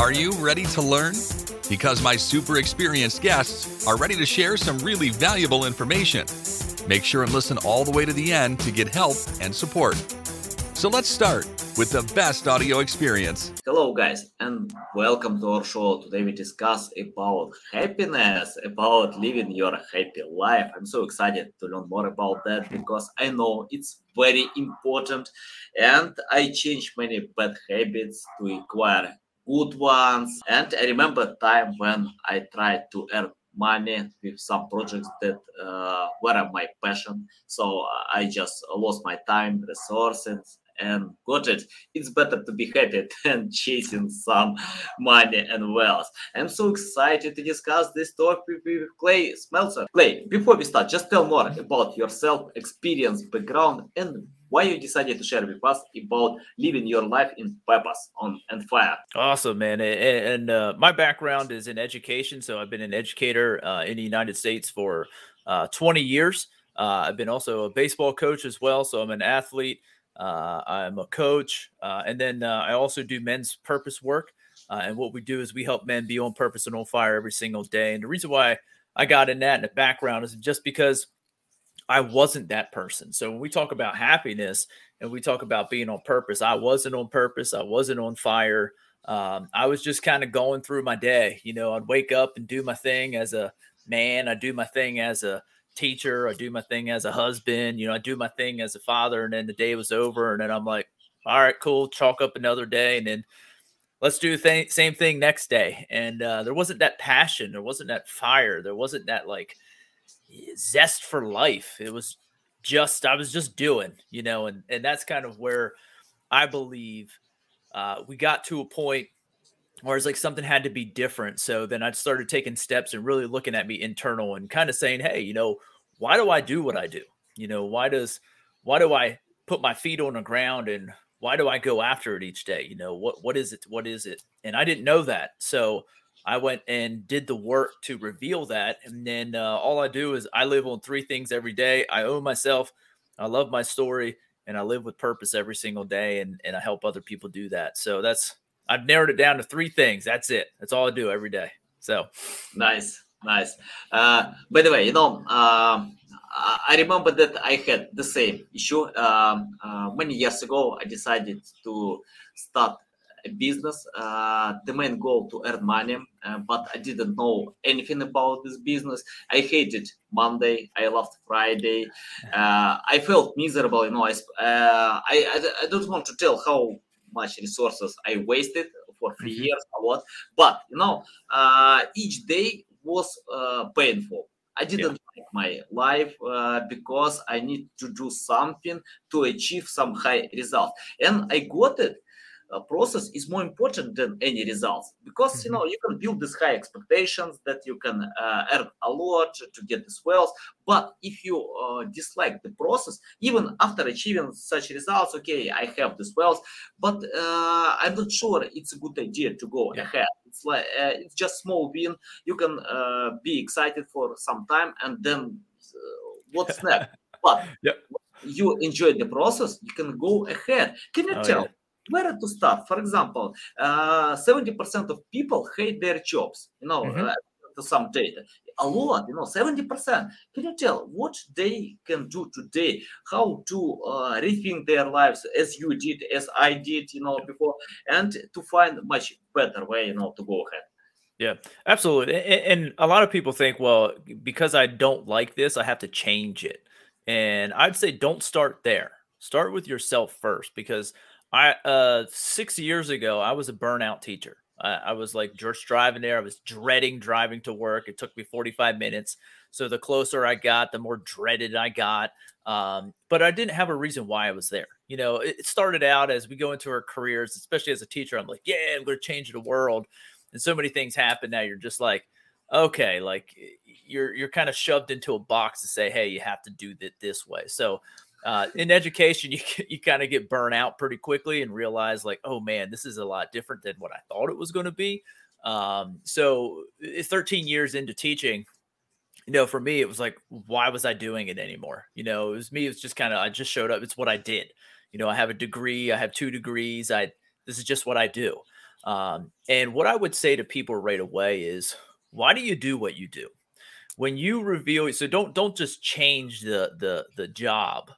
Are you ready to learn? Because my super experienced guests are ready to share some really valuable information. Make sure and listen all the way to the end to get help and support. So let's start with the best audio experience. Hello guys and welcome to our show. Today we discuss about happiness, about living your happy life. I'm so excited to learn more about that because I know it's very important and I changed many bad habits to acquire good ones. And I remember time when I tried to earn money with some projects that uh, were my passion. So I just lost my time, resources, and got it. It's better to be happy than chasing some money and wealth. I'm so excited to discuss this topic with Clay Smeltzer. Clay, before we start, just tell more about yourself, experience, background, and why you decided to share with us about living your life in purpose on and fire. Awesome, man. And, and uh, my background is in education, so I've been an educator uh, in the United States for uh, 20 years. Uh, I've been also a baseball coach as well, so I'm an athlete. Uh, I'm a coach, uh, and then I also do men's purpose work. and what we do is we help men be on purpose and on fire every single day. And the reason why I got in that in the background is just because I wasn't that person. So when we talk about happiness and we talk about being on purpose, I wasn't on purpose. I wasn't on fire. Um, I was just kind of going through my day. You know, I'd wake up and do my thing as a man. I do my thing as a teacher. I do my thing as a husband. You know, I do my thing as a father. And then the day was over. And then I'm like, all right, cool. Chalk up another day. And then let's do the th- same thing next day. And uh, there wasn't that passion. There wasn't that fire. There wasn't that like – zest for life. It was just I was just doing, you know, and and that's kind of where I believe uh, we got to a point where it's like something had to be different. So then I started taking steps and really looking at me internal and kind of saying, hey, you know, why do I do what I do? You know, why does why do I put my feet on the ground and why do I go after it each day? You know, what what is it? What is it? And I didn't know that. So I went and did the work to reveal that. And then uh, all I do is I live on three things every day. I own myself, I love my story, and I live with purpose every single day. And, and I help other people do that. So that's, I've narrowed it down to three things. That's it. That's all I do every day. So nice, nice. Uh, by the way, you know, um, I remember that I had the same issue. Um, uh, many years ago, I decided to start a business. Uh, the main goal to earn money, uh, but I didn't know anything about this business. I hated Monday. I loved Friday. Uh, I felt miserable. You know, I, uh, I, I, I don't want to tell how much resources I wasted for 3 mm-hmm. years or what, but you know, uh, each day was uh, painful. I didn't yeah. like my life uh, because I need to do something to achieve some high result, and I got it uh, process is more important than any results. Because mm-hmm. you know you can build these high expectations that you can uh, earn a lot to get this wealth. But if you uh, dislike the process even after achieving such results okay i have this wealth. But uh, i'm not sure it's a good idea to go yeah. ahead. It's like uh, it's just small win. You can uh, be excited for some time and then what's next? But yeah. you enjoy the process you can go ahead. Can you oh, tell yeah where to start? For example, uh, 70% of people hate their jobs, you know, mm-hmm. uh, to some data. A lot, you know, 70%. Can you tell what they can do today? How to uh, rethink their lives as you did, as I did, you know, before, and to find much better way, you know, to go ahead. Yeah, absolutely. And, and a lot of people think, well, because I don't like this, I have to change it. And I'd say don't start there. Start with yourself first because I uh six years ago, I was a burnout teacher. I, I was like just driving there. I was dreading driving to work. It took me 45 minutes. So the closer I got, the more dreaded I got. Um, but I didn't have a reason why I was there. You know, it started out as we go into our careers, especially as a teacher. I'm like, yeah, I'm going to change the world. And so many things happen now. You're just like, okay, like you're you're kind of shoved into a box to say, hey, you have to do it this way. So uh, in education, you you kind of get burnt out pretty quickly and realize like, oh man, this is a lot different than what I thought it was going to be. Um, so, 13 years into teaching, you know, for me, it was like, why was I doing it anymore? You know, it was me. It was just kind of I just showed up. It's what I did. You know, I have a degree. I have two degrees. I this is just what I do. Um, and what I would say to people right away is, why do you do what you do? When you reveal, so don't don't just change the the the job,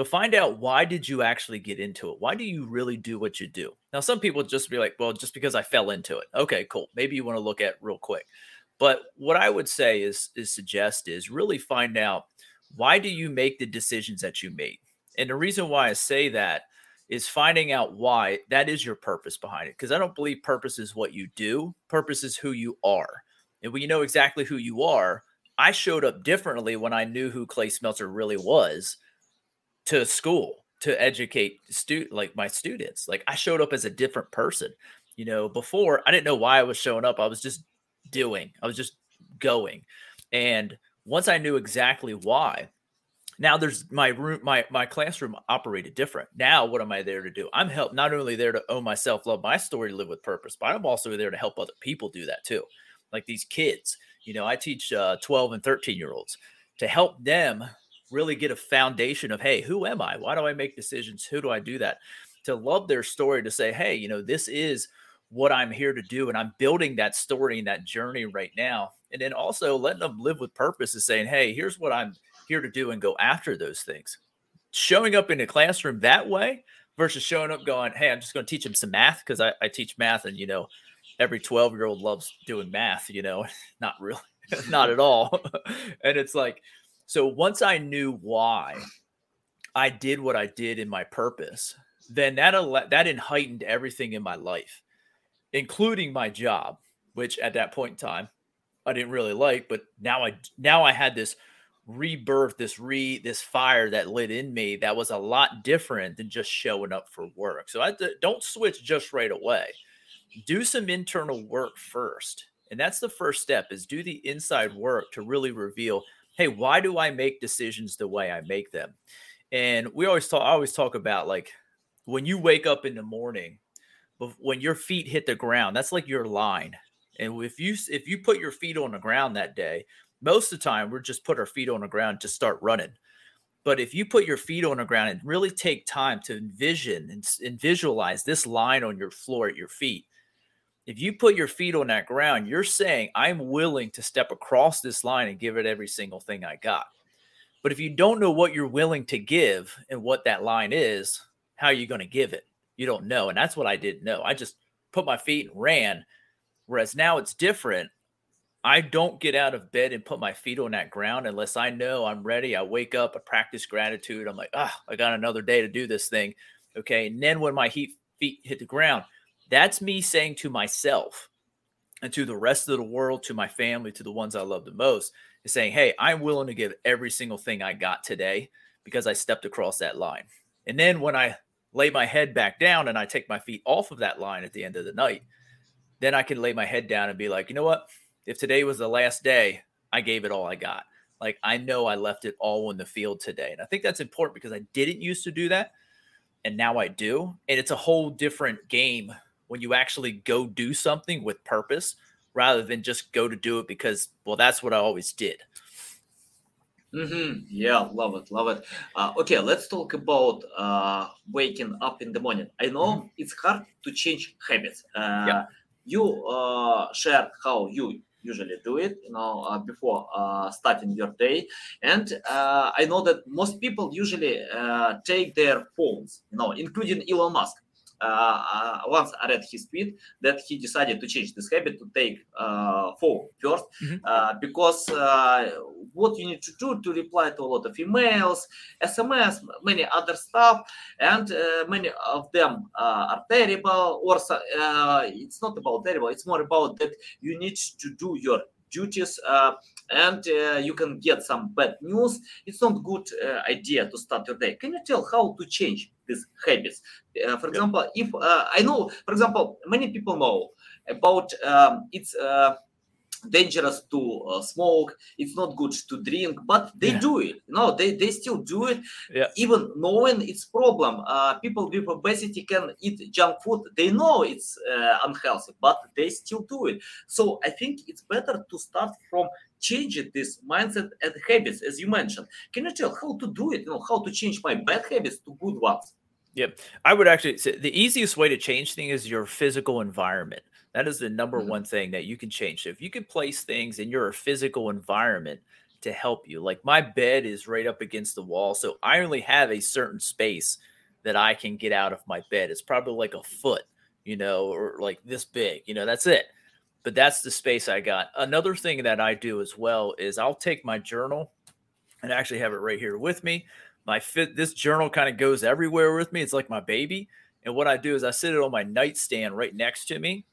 but find out why did you actually get into it? Why do you really do what you do? Now, some people just be like, well, just because I fell into it. Okay, cool. Maybe you want to look at real quick. But what I would say is is suggest is really find out why do you make the decisions that you made? And the reason why I say that is finding out why that is your purpose behind it. Because I don't believe purpose is what you do, purpose is who you are. And when you know exactly who you are, I showed up differently when I knew who Clay Smeltzer really was to school to educate student like my students. Like I showed up as a different person. You know, before I didn't know why I was showing up. I was just doing. I was just going. And once I knew exactly why, now there's my room, my my classroom operated different. Now what am I there to do? I'm help not only there to own myself, love my story, live with purpose, but I'm also there to help other people do that too. Like these kids, you know, I teach uh, 12 and 13 year olds to help them really get a foundation of, hey, who am I? Why do I make decisions? Who do I do that? To love their story, to say, hey, you know, this is what I'm here to do. And I'm building that story and that journey right now. And then also letting them live with purpose is saying, hey, here's what I'm here to do and go after those things. Showing up in a classroom that way versus showing up going, hey, I'm just going to teach them some math because I, I teach math and, you know, every 12 year old loves doing math, you know, not really, not at all. and it's like, so once I knew why I did what I did in my purpose, then that that heightened everything in my life including my job, which at that point in time I didn't really like, but now I now I had this rebirth, this re this fire that lit in me that was a lot different than just showing up for work. So I don't switch just right away. Do some internal work first. And that's the first step is do the inside work to really reveal, hey, why do I make decisions the way I make them? And we always talk I always talk about like when you wake up in the morning, when your feet hit the ground, that's like your line. And if you if you put your feet on the ground that day, most of the time we're just put our feet on the ground to start running. But if you put your feet on the ground and really take time to envision and, and visualize this line on your floor at your feet, if you put your feet on that ground, you're saying, I'm willing to step across this line and give it every single thing I got. But if you don't know what you're willing to give and what that line is, how are you going to give it? you don't know. And that's what I didn't know. I just put my feet and ran. Whereas now it's different. I don't get out of bed and put my feet on that ground unless I know I'm ready. I wake up, I practice gratitude. I'm like, ah, I got another day to do this thing. Okay. And then when my feet hit the ground, that's me saying to myself and to the rest of the world, to my family, to the ones I love the most, is saying, hey, I'm willing to give every single thing I got today because I stepped across that line. And then when I lay my head back down and I take my feet off of that line at the end of the night, then I can lay my head down and be like, you know what? If today was the last day, I gave it all I got. Like I know I left it all in the field today. And I think that's important because I didn't used to do that. And now I do. And it's a whole different game when you actually go do something with purpose rather than just go to do it because, well, that's what I always did. Mm-hmm. Yeah, love it, love it. Uh, okay, let's talk about uh, waking up in the morning. I know mm-hmm. it's hard to change habits. Uh, yeah. You uh, shared how you usually do it, you know, uh, before uh, starting your day, and uh, I know that most people usually uh, take their phones, you know, including Elon Musk. Uh, uh, once I read his tweet that he decided to change this habit to take uh, phone 1st mm-hmm. because what you need to do to reply to a lot of emails, SMS, many other stuff, and many of them are terrible. Or it's not about terrible; it's more about that you need to do your duties uh, and uh, you can get some bad news. It's not good uh, idea to start your day. Can you tell how to change these habits? For example if i know for example many people know about um, it's dangerous to uh, smoke it's not good to drink but they yeah. do it you know they, they still do it yeah. even knowing it's problem uh, people with obesity can eat junk food they know it's uh, unhealthy but they still do it so i think it's better to start from changing this mindset and habits as you mentioned can you tell how to do it you know how to change my bad habits to good ones Yep. I would actually say the easiest way to change things is your physical environment. That is the number mm-hmm. one thing that you can change. So if you can place things in your physical environment to help you, like my bed is right up against the wall. So I only have a certain space that I can get out of my bed. It's probably like a foot, you know, or like this big, you know, that's it. But that's the space I got. Another thing that I do as well is I'll take my journal and actually have it right here with me. My fit this journal kind of goes everywhere with me. It's like my baby. And what I do is I sit it on my nightstand right next to me.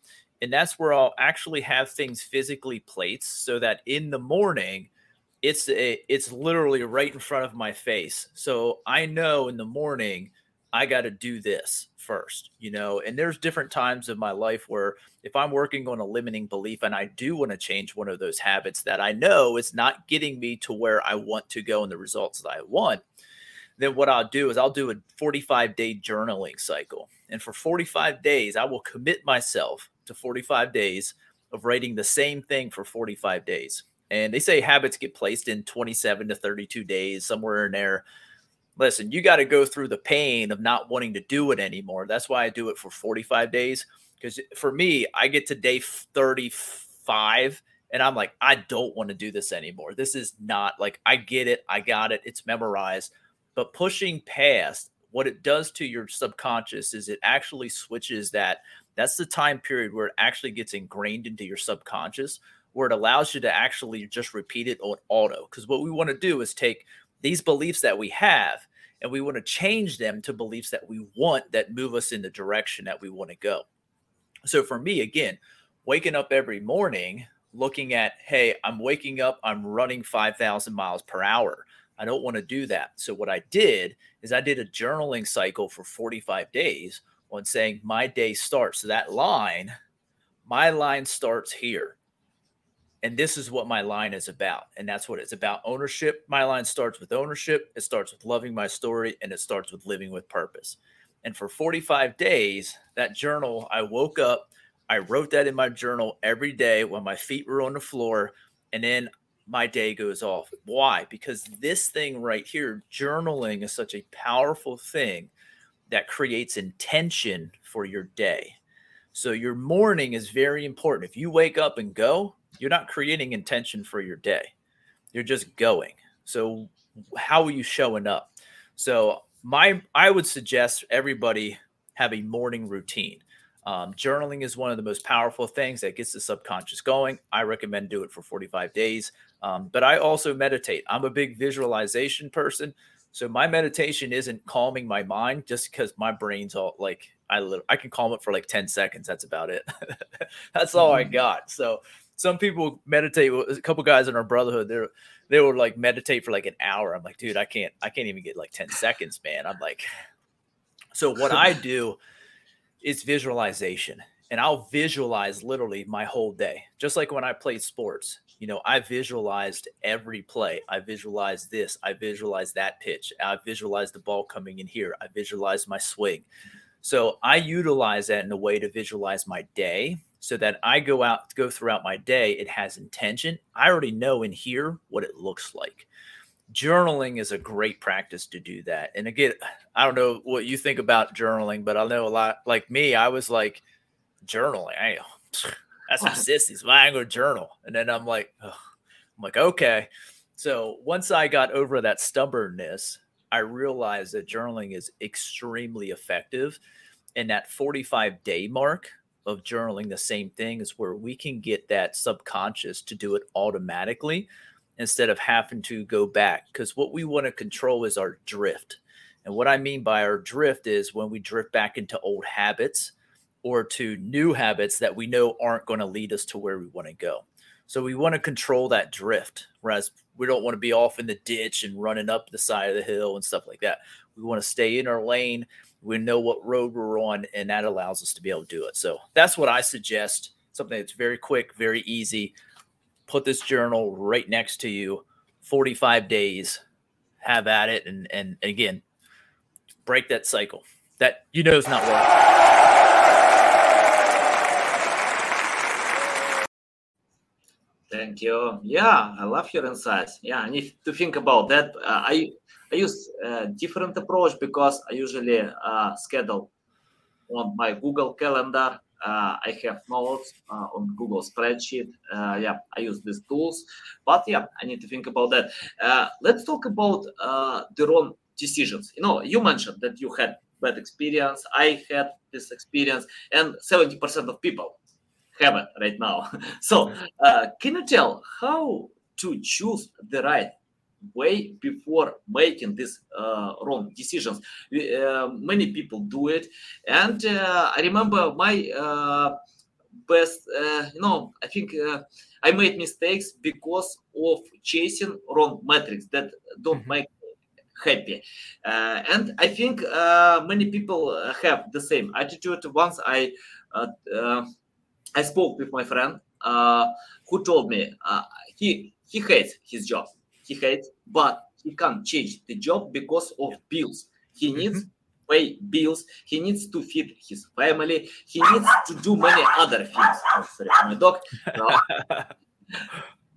And that's where I'll actually have things physically placed so that in the morning it's it's literally right in front of my face. So I know in the morning I got to do this first, you know. And there's different times of my life where if I'm working on a limiting belief and I do want to change one of those habits that I know is not getting me to where I want to go and the results that I want, then what I'll do is I'll do a 45 day journaling cycle. And for 45 days, I will commit myself to 45 days of writing the same thing for 45 days. And they say habits get placed in 27 to 32 days, somewhere in there listen, you got to go through the pain of not wanting to do it anymore. That's why I do it for 45 days. Because for me, I get to day 35 and I'm like, I don't want to do this anymore. This is not like I get it, I got it, it's memorized. But pushing past what it does to your subconscious is it actually switches that. That's the time period where it actually gets ingrained into your subconscious, where it allows you to actually just repeat it on auto. Because what we want to do is take these beliefs that we have and we want to change them to beliefs that we want that move us in the direction that we want to go. So for me, again, waking up every morning looking at, hey, I'm waking up, I'm running 5,000 miles per hour. I don't want to do that. So what I did is I did a journaling cycle for 45 days on saying my day starts. So that line, my line starts here. And this is what my line is about and that's what it's about. Ownership my line starts with ownership it starts with loving my story and it starts with living with purpose. And for 45 days that journal i woke up i wrote that in my journal every day when my feet were on the floor and then my day goes off. Why? Because this thing right here journaling is such a powerful thing that creates intention for your day so your morning is very important if you wake up and go you're not creating intention for your day. You're just going. So how are you showing up? So my I would suggest everybody have a morning routine. Um, journaling is one of the most powerful things that gets the subconscious going. I recommend do it for 45 days. Um, but I also meditate. I'm a big visualization person. So my meditation isn't calming my mind just because my brain's all like I I can calm it for like 10 seconds. That's about it. That's all I mm-hmm. got. So some people meditate. A couple guys in our brotherhood, they're they would like meditate for like an hour. I'm like, dude, I can't, I can't even get like 10 seconds, man. I'm like, so what I do is visualization, and I'll visualize literally my whole day, just like when I played sports. You know, I visualized every play. I visualized this. I visualized that pitch. I visualized the ball coming in here. I visualized my swing. So I utilize that in a way to visualize my day so that I go out, go throughout my day, it has intention. I already know in here what it looks like. Journaling is a great practice to do that. And again, I don't know what you think about journaling, but I know a lot like me, I was like, journaling, I, that's some sissies. Go journal? And then I'm like, I'm like, okay. So once I got over that stubbornness, I realized that journaling is extremely effective. And that 45 day mark of journaling the same thing is where we can get that subconscious to do it automatically instead of having to go back because what we want to control is our drift and what i mean by our drift is when we drift back into old habits or to new habits that we know aren't going to lead us to where we want to go so we want to control that drift whereas we don't want to be off in the ditch and running up the side of the hill and stuff like that we want to stay in our lane we know what road we're on, and that allows us to be able to do it. So that's what I suggest. Something that's very quick, very easy. Put this journal right next to you. 45 days. Have at it, and and again, break that cycle. That you know is not working. Thank you. Yeah, I love your insights. Yeah, I need to think about that. Uh, I I use a different approach because I usually uh, schedule on my Google Calendar. Uh, I have notes uh, on Google spreadsheet. Uh, yeah, I use these tools, but yeah, I need to think about that. Uh, let's talk about uh, the wrong decisions. You know, you mentioned that you had bad experience. I had this experience, and 70% of people have it right now. so, uh, can you tell how to choose the right way before making these uh, wrong decisions. Uh, many people do it, and uh, I remember my uh, best. Uh, you know, I think uh, I made mistakes because of chasing wrong metrics that don't mm-hmm. make happy and i think many people have the same attitude once i i spoke with my friend who told me he he hates his job he hates, but he can't change the job because of bills. He mm-hmm. needs mm-hmm. pay bills. He needs to feed his family. He needs to do many other things. Oh, sorry, my dog. No.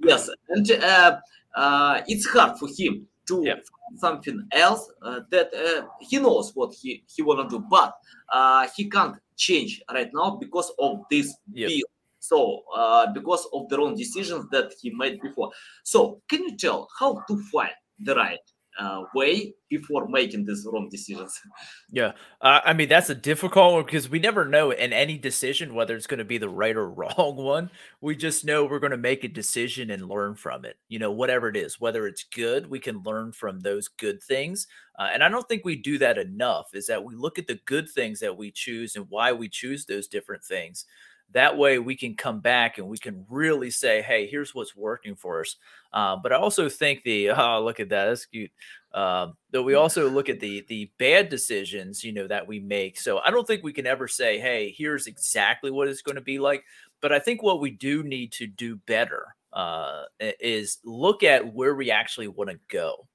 yes, and uh, uh, it's hard for him to yeah. something else uh, that uh, he knows what he he wanna do, but uh, he can't change right now because of this bill. So uh, because of the wrong decisions that he made before. So can you tell how to find the right uh, way before making these wrong decisions. Yeah, uh, I mean that's a difficult one because we never know in any decision whether it's going to be the right or wrong one. We just know we're going to make a decision and learn from it. You know, whatever it is, whether it's good, we can learn from those good things. Uh, and I don't think we do that enough. Is that we look at the good things that we choose and why we choose those different things. That way, we can come back and we can really say, "Hey, here's what's working for us." Uh, but I also think the oh, look at that, that's cute. Uh, we also look at the the bad decisions, you know, that we make. So I don't think we can ever say, "Hey, here's exactly what it's going to be like." But I think what we do need to do better uh, is look at where we actually want to go.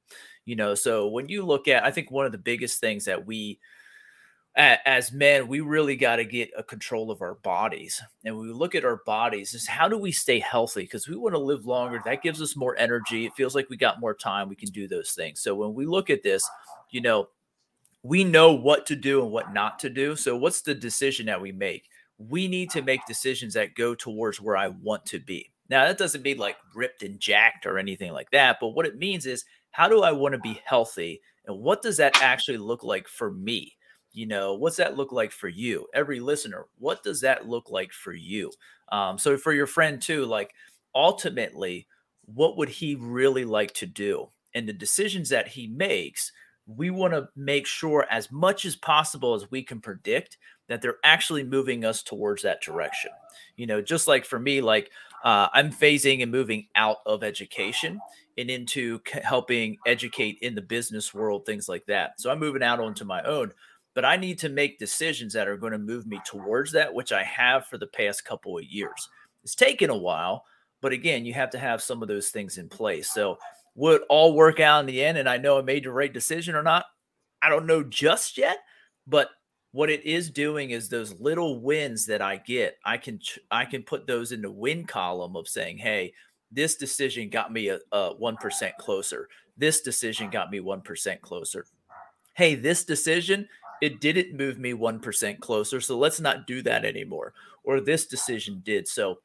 You know, so when you look at, I think one of the biggest things that we as men, we really got to get a control of our bodies. And we look at our bodies, is how do we stay healthy? Because we want to live longer. That gives us more energy. It feels like we got more time. We can do those things. So when we look at this, you know, we know what to do and what not to do. So what's the decision that we make? We need to make decisions that go towards where I want to be. Now, that doesn't mean like ripped and jacked or anything like that. But what it means is, how do I want to be healthy? And what does that actually look like for me? You know what's that look like for you? Every listener what does that look like for you? Um, so for your friend too like ultimately what would he really like to do? And the decisions that he makes we want to make sure as much as possible as we can predict that they're actually moving us towards that direction. You know just like for me like uh, i'm phasing and moving out of education and into helping educate in the business world things like that. So i'm moving out onto my own but I need to make decisions that are going to move me towards that, which I have for the past couple of years. It's taken a while, but again, you have to have some of those things in place. So, would all work out in the end? And I know I made the right decision or not? I don't know just yet, but what it is doing is those little wins that I get, I can I can put those in the win column of saying, hey, this decision got me a, a 1% closer. This decision got me 1% closer. Hey, this decision it didn't move me 1% closer. So let's not do that anymore. Or this decision did. So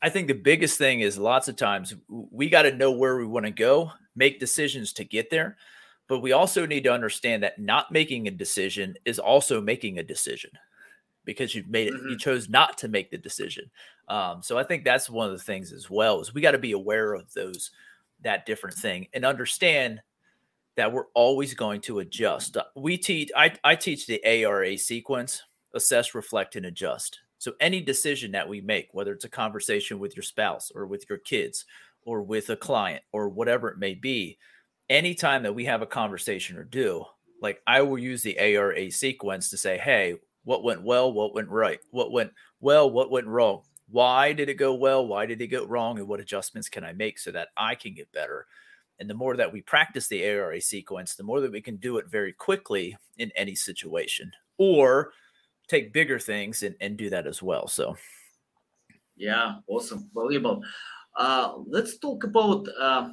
I think the biggest thing is lots of times we got to know where we want to go, make decisions to get there. But we also need to understand that not making a decision is also making a decision because you've made it, mm-hmm. you chose not to make the decision. Um, so I think that's one of the things as well is we got to be aware of those, that different thing and understand that we're always going to adjust. Uh, we teach I, I teach the ARA sequence, assess, reflect, and adjust. So any decision that we make, whether it's a conversation with your spouse or with your kids or with a client or whatever it may be, anytime that we have a conversation or do, like I will use the ARA sequence to say, hey, what went well, what went right, what went well, what went wrong, why did it go well, why did it go wrong, and what adjustments can I make so that I can get better. And the more that we practice the ARA sequence, the more that we can do it very quickly in any situation or take bigger things and, and do that as well. So, yeah, awesome. Valuable. Uh, let's talk about uh,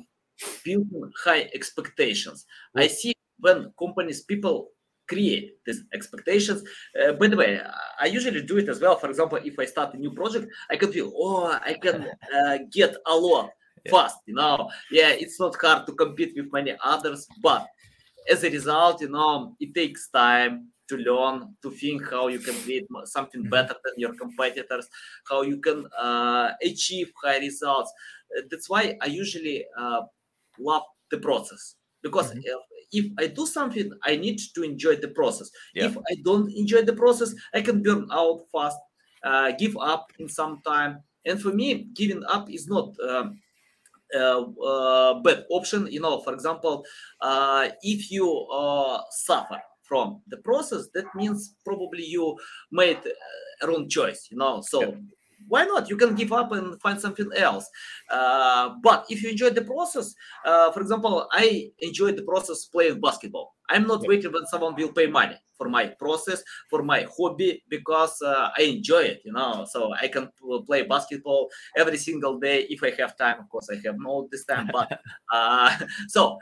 building high expectations. I see when companies, people create these expectations. Uh, by the way, I usually do it as well. For example, if I start a new project, I can feel, oh, I can uh, get a lot. Fast. You know, yeah, it's not hard to compete with many others, but as a result, you know, it takes time to learn, to think how you can create something mm-hmm. better than your competitors, how you can uh, achieve high results. Uh, that's why I usually uh, love the process because mm-hmm. if, I do something, I need to enjoy the process. Yeah. If I don't enjoy the process, I can burn out fast, uh, give up in some time. And for me, giving up is not. Um, bad option you know for example uh, if you uh, suffer from the process that means probably you made a wrong choice you know so yeah why not? You can give up and find something else. Uh, but if you enjoy the process, uh, for example, I enjoy the process playing basketball. I'm not yeah. waiting when someone will pay money for my process, for my hobby, because uh, I enjoy it, you know. So I can play basketball every single day if I have time. Of course, I have no this time, but uh, so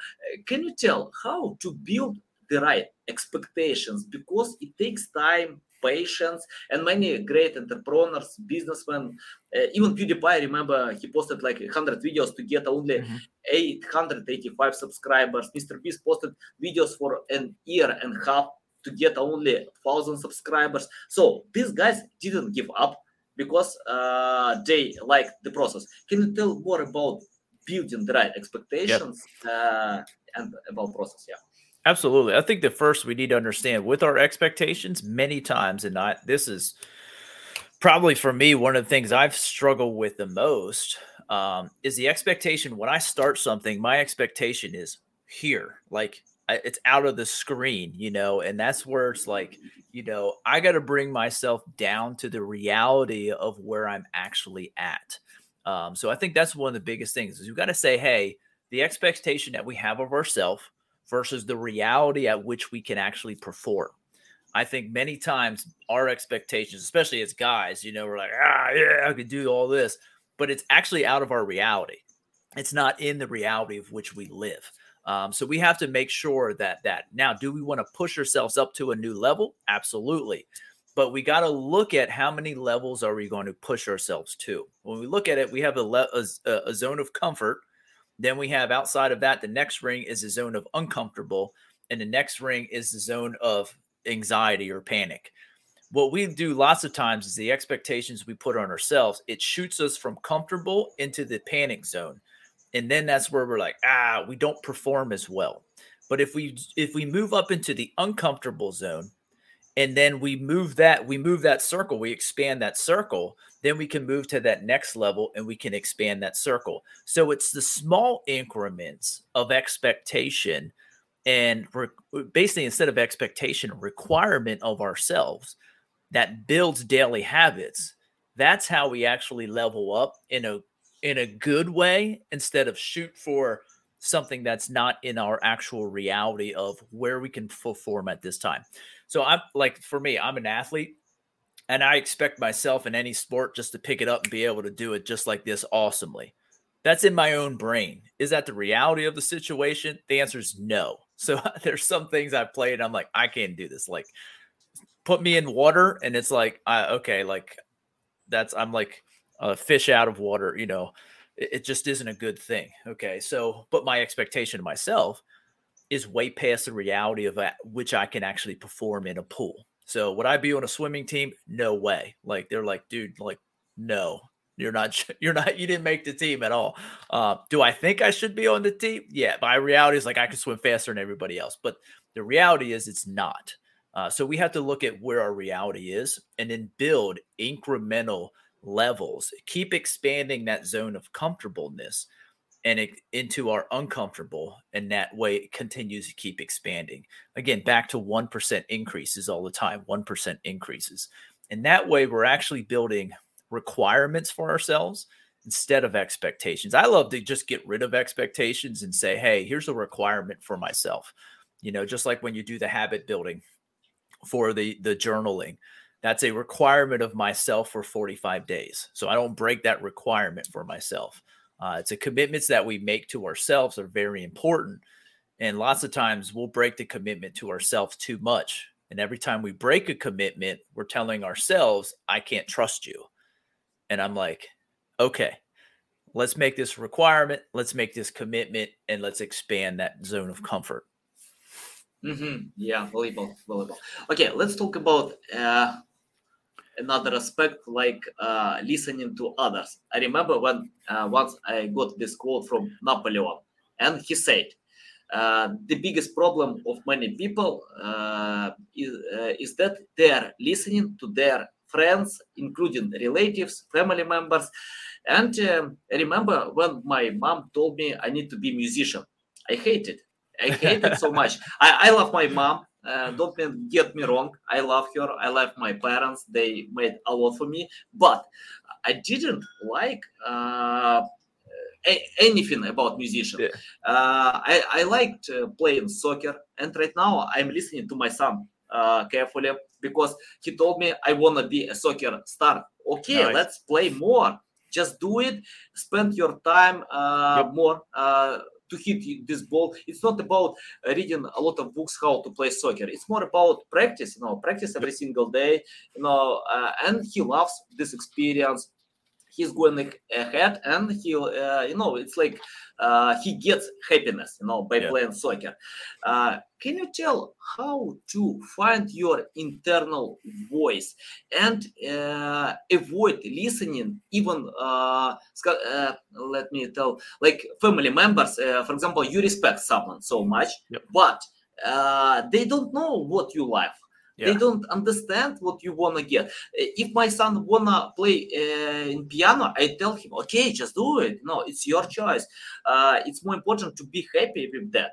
can you tell how to build the right expectations because it takes time patience, and many great entrepreneurs, businessmen, uh, even PewDiePie, remember he posted like 100 videos to get only mm-hmm. 885 subscribers. Mr. Beast posted videos for an year and a half to get only 1000 subscribers. So these guys didn't give up because uh, they like the process. Can you tell more about building the right expectations yep. uh, and about process? Yeah. Absolutely. I think the first we need to understand with our expectations, many times, and not this is probably for me one of the things I've struggled with the most um, is the expectation when I start something, my expectation is here, like it's out of the screen, you know, and that's where it's like, you know, I got to bring myself down to the reality of where I'm actually at. Um, so I think that's one of the biggest things is you got to say, hey, the expectation that we have of ourselves versus the reality at which we can actually perform. I think many times our expectations, especially as guys, you know, we're like, ah, yeah, I could do all this, but it's actually out of our reality. It's not in the reality of which we live. Um, so we have to make sure that that now, do we want to push ourselves up to a new level? Absolutely. But we got to look at how many levels are we going to push ourselves to. When we look at it, we have a, le- a, a zone of comfort then we have outside of that, the next ring is a zone of uncomfortable, and the next ring is the zone of anxiety or panic. What we do lots of times is the expectations we put on ourselves, it shoots us from comfortable into the panic zone. And then that's where we're like, ah, we don't perform as well. But if we if we move up into the uncomfortable zone, and then we move that we move that circle we expand that circle then we can move to that next level and we can expand that circle so it's the small increments of expectation and re- basically instead of expectation requirement of ourselves that builds daily habits that's how we actually level up in a in a good way instead of shoot for something that's not in our actual reality of where we can perform at this time so I'm like for me, I'm an athlete and I expect myself in any sport just to pick it up and be able to do it just like this awesomely. That's in my own brain. Is that the reality of the situation? The answer is no. So there's some things I played. I'm like, I can't do this. Like, put me in water, and it's like, I, okay, like that's I'm like a fish out of water. You know, it, it just isn't a good thing. Okay, so but my expectation of myself is way past the reality of that, which I can actually perform in a pool. So would I be on a swimming team? No way. Like they're like, dude, like no, you're not. You're not. You didn't make the team at all. Uh, do I think I should be on the team? Yeah. My reality is like I can swim faster than everybody else, but the reality is it's not. Uh, so we have to look at where our reality is and then build incremental levels. Keep expanding that zone of comfortableness and it, into our uncomfortable and that way it continues to keep expanding. Again back to 1% increases all the time 1% increases. And that way we're actually building requirements for ourselves instead of expectations. I love to just get rid of expectations and say hey here's a requirement for myself. You know just like when you do the habit building for the the journaling that's a requirement of myself for 45 days so i don't break that requirement for myself Uh, it's a commitments that we make to ourselves are very important. And lots of times we'll break the commitment to ourselves too much. And every time we break a commitment, we're telling ourselves, I can't trust you. And I'm like, okay, let's make this requirement, let's make this commitment, and let's expand that zone of comfort. Mm-hmm. Yeah, volleyball, volleyball. Okay, let's talk about uh, another aspect like uh, listening to others. I remember when uh, once I got this quote from Napoleon, and he said, uh, "The biggest problem of many people uh, is, uh, is that they are listening to their friends, including relatives, family members." And um, I remember when my mom told me I need to be a musician. I hated. I hate it so much. I, I love my mom. Uh, don't get me wrong. I love her. I love my parents. They made a lot for me. But I didn't like uh, a- anything about musician. Yeah. Uh, I, I liked uh, playing soccer. And right now I'm listening to my son uh, carefully because he told me I want to be a soccer star. Okay, Nice. let's play more. Just do it. Spend your time uh, Yep. more uh, to hit this ball. It's not about reading a lot of books how to play soccer. It's more about practice. You know, practice every single day. You know, uh, and he loves this experience. He's going ahead, and he, uh, you know, it's like uh, he gets happiness, you know, by Yeah. playing soccer. Uh, can you tell how to find your internal voice and uh, avoid listening even uh, uh, let me tell like family members uh, for example you respect someone so much but uh, they don't know what you like they don't understand what you wanna get. Uh, If my son wanna play uh, in piano, I tell him, okay, just do it. No, it's your choice. Uh, it's more important to be happy with that.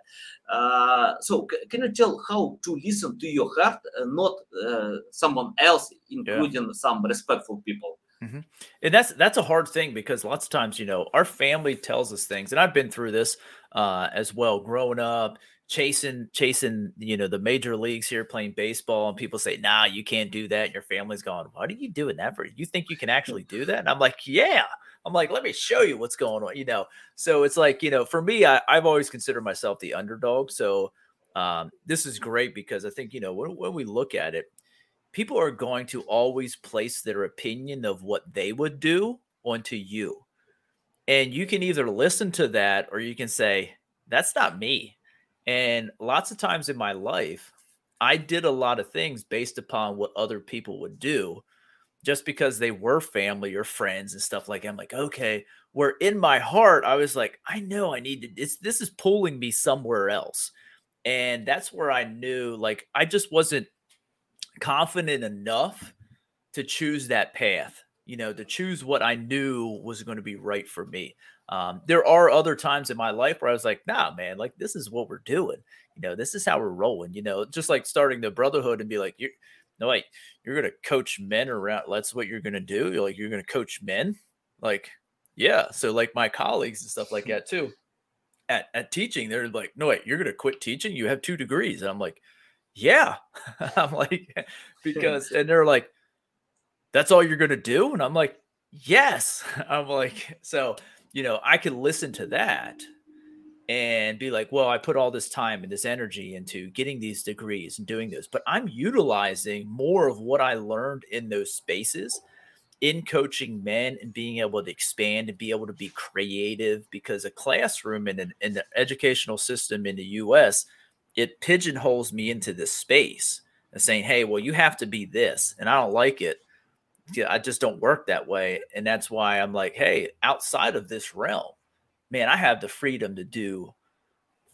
Uh, so, c- can you tell how to listen to your heart, uh, not uh, someone else, including some respectful people? and that's that's a hard thing because lots of times you know our family tells us things and i've been through this uh as well growing up chasing chasing you know the major leagues here playing baseball and people say nah you can't do that and your family's going what are you doing that for you think you can actually do that and i'm like yeah i'm like let me show you what's going on you know so it's like you know for me I, i've always considered myself the underdog so um this is great because i think you know when, when we look at it people are going to always place their opinion of what they would do onto you. And you can either listen to that or you can say, that's not me. And lots of times in my life, I did a lot of things based upon what other people would do just because they were family or friends and stuff like that. I'm like, okay, where in my heart, I was like, I know I need to, it's, this is pulling me somewhere else. And that's where I knew, like, I just wasn't confident enough to choose that path, you know, to choose what I knew was going to be right for me. Um, there are other times in my life where I was like, nah, man, like this is what we're doing. You know, this is how we're rolling, you know, just like starting the brotherhood and be like, you're no, wait, you're going to coach men around. That's what you're going to do. You're like, you're going to coach men. Like, yeah. So like my colleagues and stuff like that too at, at teaching, they're like, no, wait, you're going to quit teaching. You have two degrees. And I'm like, yeah. I'm like, because, and they're like, that's all you're going to do. And I'm like, yes. I'm like, so, you know, I could listen to that and be like, well, I put all this time and this energy into getting these degrees and doing this, but I'm utilizing more of what I learned in those spaces in coaching men and being able to expand and be able to be creative because a classroom in an in the educational system in the US it pigeonholes me into this space and saying, "Hey, well, you have to be this," and I don't like it. I just don't work that way, and that's why I'm like, "Hey, outside of this realm, man, I have the freedom to do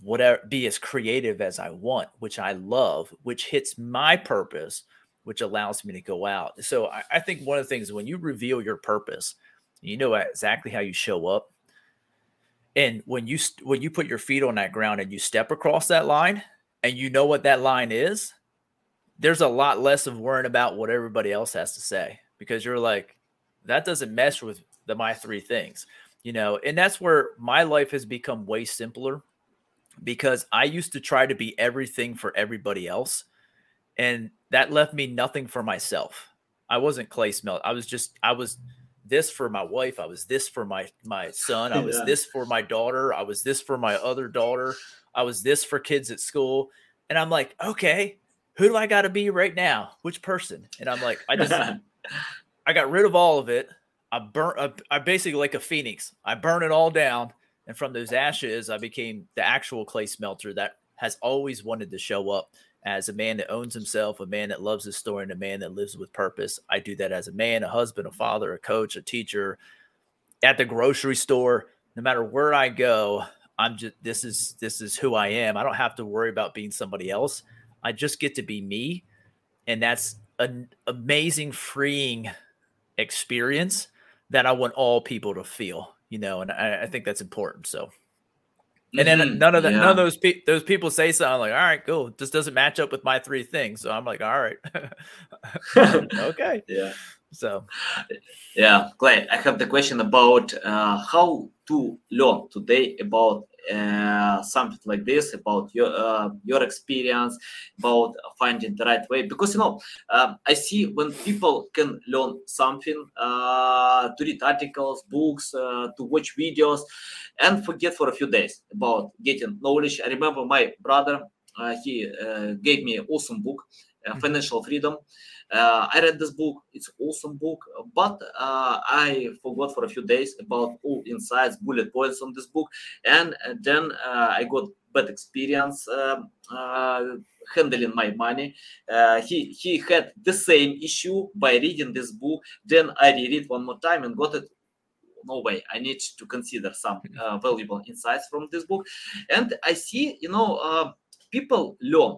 whatever, be as creative as I want, which I love, which hits my purpose, which allows me to go out." So I, I think one of the things when you reveal your purpose, you know exactly how you show up. And when you when you put your feet on that ground and you step across that line and you know what that line is, there's a lot less of worrying about what everybody else has to say because you're like that doesn't mesh with the my three things. You know, and that's where my life has become way simpler because I used to try to be everything for everybody else and that left me nothing for myself. I wasn't clay smelt. I was just I was this for my wife. I was this for my my son. I was yeah. this for my daughter. I was this for my other daughter. I was this for kids at school. And I'm like, okay, who do I got to be right now? Which person? And I'm like, I just, I got rid of all of it. I burnt, I, I basically like a phoenix. I burn it all down. And from those ashes, I became the actual Clay Smeltzer that has always wanted to show up as a man that owns himself, a man that loves his story, and a man that lives with purpose. I do that as a man, a husband, a father, a coach, a teacher, at the grocery store. No matter where I go, I'm just this is this is who I am. I don't have to worry about being somebody else. I just get to be me, and that's an amazing, freeing experience that I want all people to feel. You know, and I, I think that's important. So and then mm-hmm. none of the, yeah. none of those pe- those people say something like, all right, cool. This doesn't match up with my three things. So I'm like, all right, okay, yeah. So, yeah, Clay, I have the question about uh, how to learn today about uh, something like this, about your uh, your experience, about finding the right way. Because you know, um, I see when people can learn something, uh, to read articles, books, uh, to watch videos, and forget for a few days about getting knowledge. I remember my brother; uh, he gave me an awesome book, mm-hmm. Financial Freedom uh, I read this book. It's awesome book, but uh, I forgot for a few days about all insights, bullet points on this book, and then uh, I got bad experience um, uh, handling my money. Uh, he he had the same issue by reading this book. Then I reread one more time and got it no way i need to consider some uh, valuable insights from this book and i see you know uh, people learn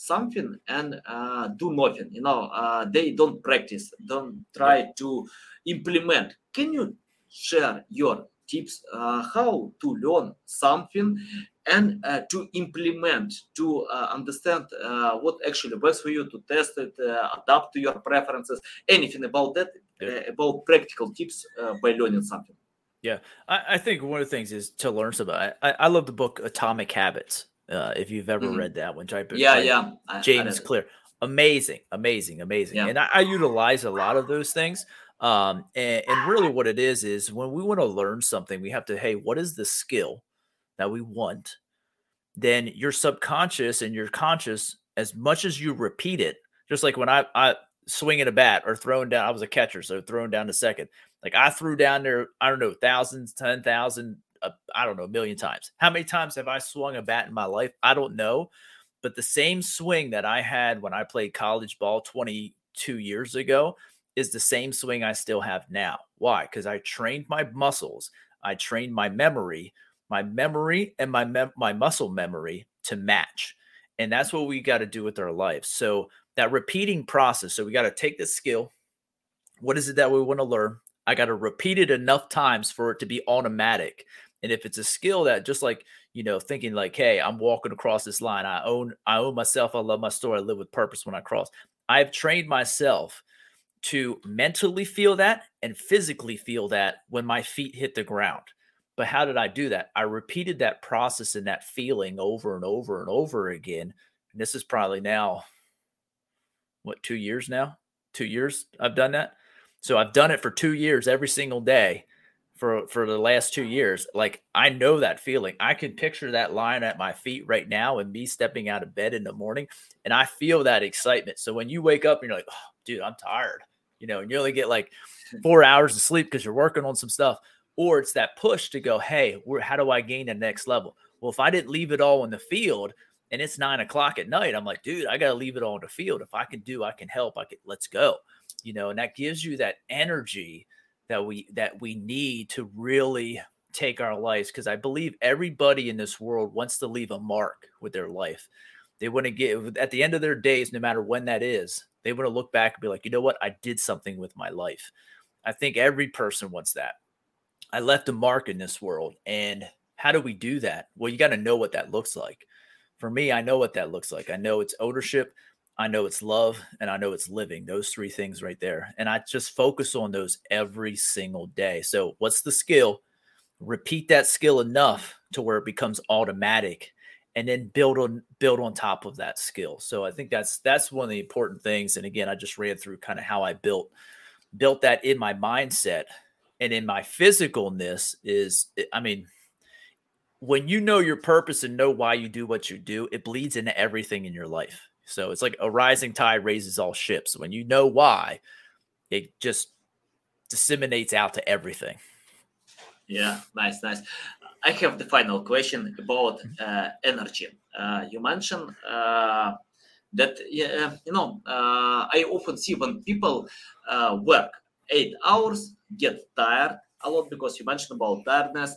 something and uh, do nothing you know uh, they don't practice don't try to implement. Can you share your tips uh, how to learn something and uh, to implement to uh, understand uh, what actually works for you to test it adapt to your preferences anything about that yeah. about practical tips by learning something? Yeah. I, I, think one of the things is to learn something. I, I love the book atomic habits uh, if you've ever mm-hmm. read that one, type yeah, yeah, James I, I Clear, amazing, amazing, amazing, yeah. and I, I, utilize a lot of those things. Um, and, and really, what it is is when we want to learn something, we have to, hey, what is the skill that we want? Then your subconscious and your conscious, as much as you repeat it, just like when I I swinging a bat or throwing down, I was a catcher, so throwing down to second. Like I threw down there, I don't know, thousands, ten thousand, I don't know, a million times. How many times have I swung a bat in my life? I don't know. But the same swing that I had when I played college ball 22 years ago is the same swing I still have now. Why? Because I trained my muscles, I trained my memory, my memory and my mem- my muscle memory to match. And that's what we got to do with our lives. So that repeating process. So we got to take the skill. What is it that we want to learn? I got to repeat it enough times for it to be automatic. And if it's a skill that just like, you know, thinking like, hey, I'm walking across this line. I own, I own myself. I love my story. I live with purpose when I cross. I've trained myself to mentally feel that and physically feel that when my feet hit the ground. But how did I do that? I repeated that process and that feeling over and over and over again. And this is probably now, what, two years now? Two years I've done that. So I've done it for two years every single day for for the last two years like i know that feeling. I can picture that line at my feet right now and me stepping out of bed in the morning and i feel that excitement. So when you wake up and you're like oh, dude i'm tired you know and you only get like four hours of sleep because you're working on some stuff or it's that push to go hey where, how do i gain the next level? Well if i didn't leave it all in the field and it's nine o'clock at night i'm like dude i gotta leave it all in the field. If i can do i can help. I can let's go you know and that gives you that energy that we that we need to really take our lives because I believe everybody in this world wants to leave a mark with their life. They want to get at the end of their days, no matter when that is, they want to look back and be like, you know what, I did something with my life. I think every person wants that. I left a mark in this world. And how do we do that? Well, you got to know what that looks like. For me, I know what that looks like. I know it's ownership. I know it's love and I know it's living. Those three things right there. And I just focus on those every single day. So, what's the skill? Repeat that skill enough to where it becomes automatic and then build on build on top of that skill. So, I think that's that's one of the important things and again, I just ran through kind of how I built built that in my mindset and in my physicalness is eh, i mean when you know your purpose and know why you do what you do it bleeds into everything in your life so it's like a rising tide raises all ships. When you know why it just disseminates out to everything. Yeah nice nice. I have the final question about mm-hmm. uh, energy. Uh, you mentioned uh, that you know uh, i often see when people uh, work eight hours get tired a lot because you mentioned about tiredness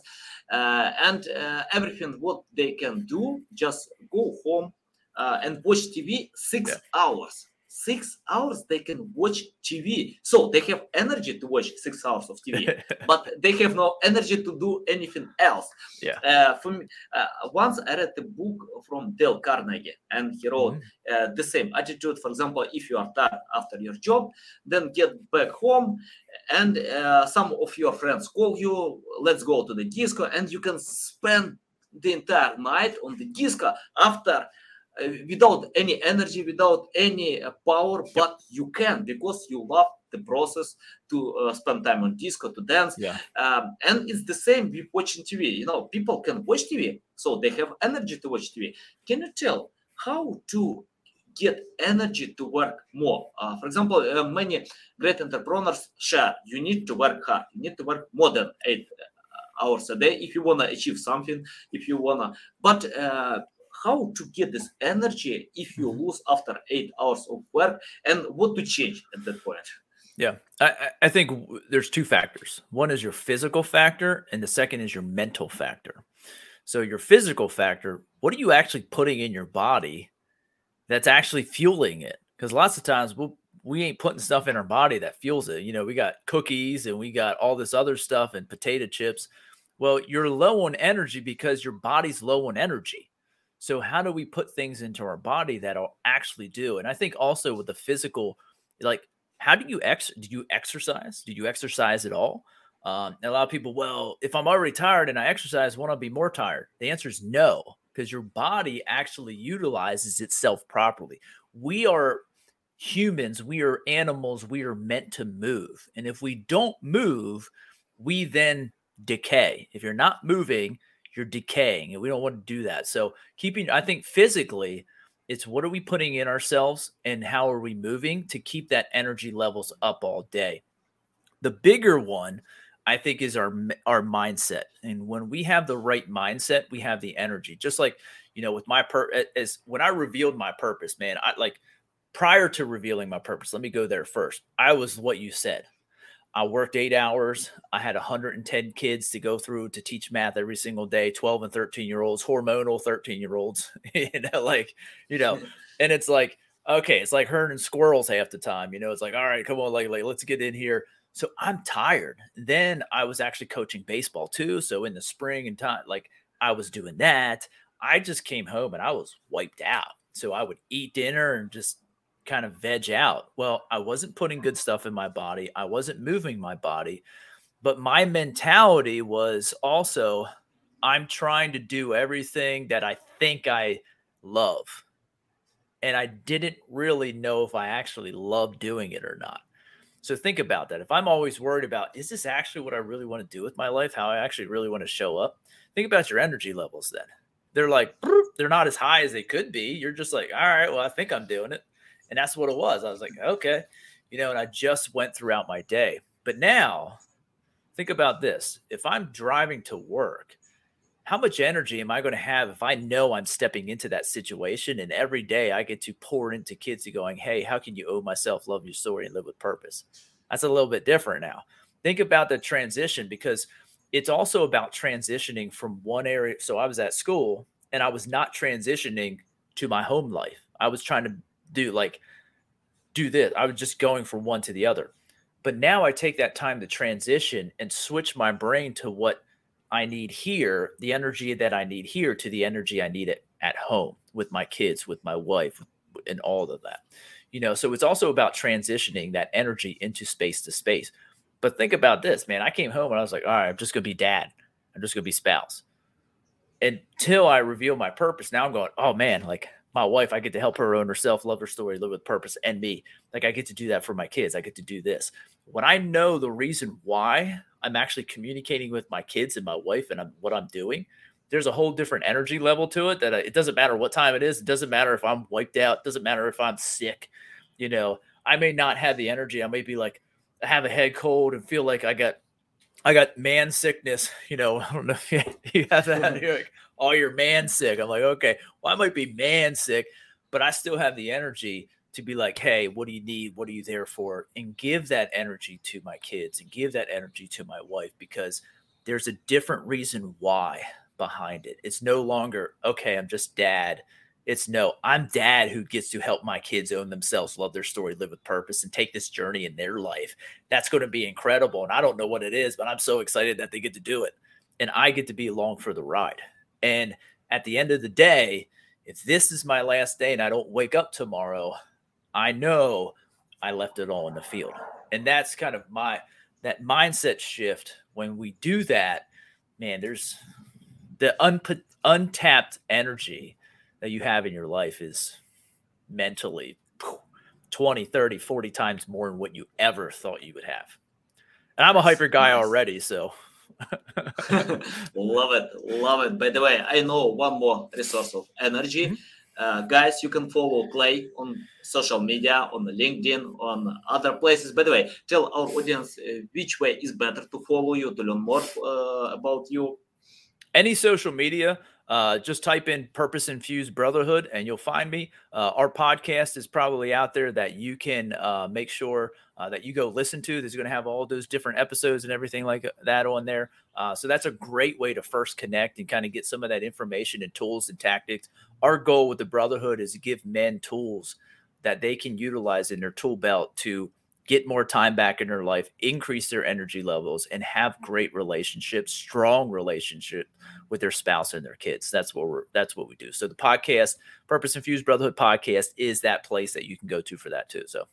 uh, and uh, everything what they can do just go home uh, and watch tv six yeah. hours six hours they can watch TV. So they have energy to watch six hours of TV, but they have no energy to do anything else. Yeah. Uh, for me, uh, once I read a book from Dale Carnegie, and he wrote mm-hmm. uh, the same attitude. For example, if you are tired after your job, then get back home, and uh, some of your friends call you. Let's go to the disco, and you can spend the entire night on the disco after without any energy, without any uh, power, but you can because you love the process to uh, spend time on disco, to dance. Yeah. Um, and it's the same with watching TV. You know, people can watch TV, so they have energy to watch TV. Can you tell how to get energy to work more? Uh, for example, uh, many great entrepreneurs share you need to work hard, you need to work more than eight hours a day if you want to achieve something, if you want to, but how to get this energy if you mm-hmm. lose after eight hours of work and what to change at that point? Yeah I, I think there's two factors. One is your physical factor and the second is your mental factor. So your physical factor what are you actually putting in your body that's actually fueling it? Because lots of times we'll, we ain't putting stuff in our body that fuels it. You know we got cookies and we got all this other stuff and potato chips. Well you're low on energy because your body's low on energy so how do we put things into our body that'll actually do? And I think also with the physical, like how do you ex? Do you exercise? Do you exercise at all? Um, a lot of people, well, if I'm already tired and I exercise, won't I be more tired? The answer is no, because your body actually utilizes itself properly. We are humans, we are animals, we are meant to move. And if we don't move, we then decay. If you're not moving, you're decaying and we don't want to do that. So keeping i think physically it's what are we putting in ourselves and how are we moving to keep that energy levels up all day. The bigger one i think is our our mindset and when we have the right mindset we have the energy. Just like you know with my per as when i revealed my purpose man i like prior to revealing my purpose let me go there first. I was what you said I worked eight hours. I had 110 kids to go through to teach math every single day 12 and 13 year olds, hormonal 13 year olds, you know, like, you know, and it's like, okay, it's like herding squirrels half the time, you know, it's like, all right, come on, like, like let's get in here. So I'm tired. Then I was actually coaching baseball too. So in the spring and time, like I was doing that. I just came home and I was wiped out. So I would eat dinner and just kind of veg out. Well, I wasn't putting good stuff in my body, I wasn't moving my body, but my mentality was also I'm trying to do everything that I think I love. And I didn't really know if I actually love doing it or not. So think about that. If I'm always worried about, is this actually what I really want to do with my life? How I actually really want to show up? Think about your energy levels then. They're like, they're not as high as they could be. You're just like, all right, well, I think I'm doing it. And that's what it was. I was like, okay, you know, and I just went throughout my day. But now think about this if I'm driving to work, how much energy am I going to have if I know I'm stepping into that situation and every day I get to pour into kids going, hey, how can you owe myself, love your story, and live with purpose? That's a little bit different now. Think about the transition because it's also about transitioning from one area. So I was at school and I was not transitioning to my home life. I was trying to do like do this. I was just going from one to the other. But now I take that time to transition and switch my brain to what I need here, the energy that I need here to the energy I need it at home with my kids, with my wife, and all of that. You know, so it's also about transitioning that energy into space to space. But think about this, man. I came home and I was like, all right, I'm just gonna be dad. I'm just gonna be spouse. Until I reveal my purpose. Now I'm going, oh man, like my wife, I get to help her own herself, love her story, live with purpose, and me. Like I get to do that for my kids. I get to do this. When I know the reason why I'm actually communicating with my kids and my wife and I'm, what I'm doing, there's a whole different energy level to it that I, it doesn't matter what time it is. It doesn't matter if I'm wiped out. It doesn't matter if I'm sick. You know, I may not have the energy. I may be like, have a head cold and feel like I got I got man sickness. You know, I don't know if you, have that. You're like, oh, you're man sick. I'm like, okay, well, I might be man sick, but I still have the energy to be like, hey, what do you need? What are you there for? And give that energy to my kids and give that energy to my wife because there's a different reason why behind it. It's no longer, okay, I'm just dad it's no, I'm dad who gets to help my kids own themselves, love their story, live with purpose, and take this journey in their life. That's going to be incredible. And I don't know what it is, but I'm so excited that they get to do it. And I get to be along for the ride. And at the end of the day, if this is my last day and I don't wake up tomorrow, I know I left it all in the field. And that's kind of my that mindset shift when we do that, man, there's the unput, untapped energy that you have in your life is mentally 20, 30, 40 times more than what you ever thought you would have. And I'm a hyper guy already, so love it, love it. By the way, I know one more resource of energy. Mm-hmm. Uh, guys, you can follow Clay on social media, on LinkedIn, on other places. By the way, tell our audience uh, which way is better to follow you, to learn more uh, about you. Any social media. Uh, just type in Purpose Infused Brotherhood and you'll find me. Uh, our podcast is probably out there that you can uh, make sure uh, that you go listen to. There's going to have all those different episodes and everything like that on there. Uh, so that's a great way to first connect and kind of get some of that information and tools and tactics. Our goal with the Brotherhood is to give men tools that they can utilize in their tool belt to get more time back in their life, increase their energy levels, and have great relationships, strong relationship with their spouse and their kids. That's what we're that's what we do. So the podcast, Purpose Infused Brotherhood podcast, is that place that you can go to for that too. So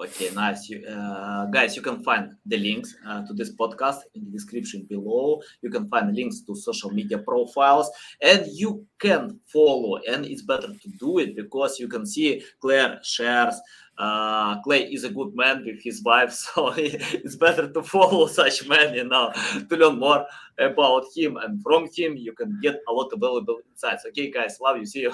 Okay, nice. You, uh, guys, you can find the links uh, to this podcast in the description below. You can find links to social media profiles and you can follow. And it's better to do it because you can see Claire shares uh, Clay is a good man with his wife, so it's better to follow such man, you know, to learn more about him and from him. You can get a lot of valuable insights. Okay, guys, love you. See you.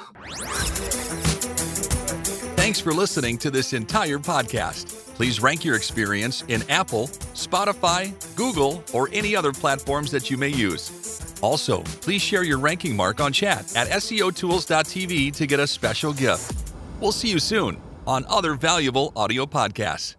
Thanks for listening to this entire podcast. Please rank your experience in Apple, Spotify, Google, or any other platforms that you may use. Also, please share your ranking mark on chat at SEOtools.tv to get a special gift. We'll see you soon on other valuable audio podcasts.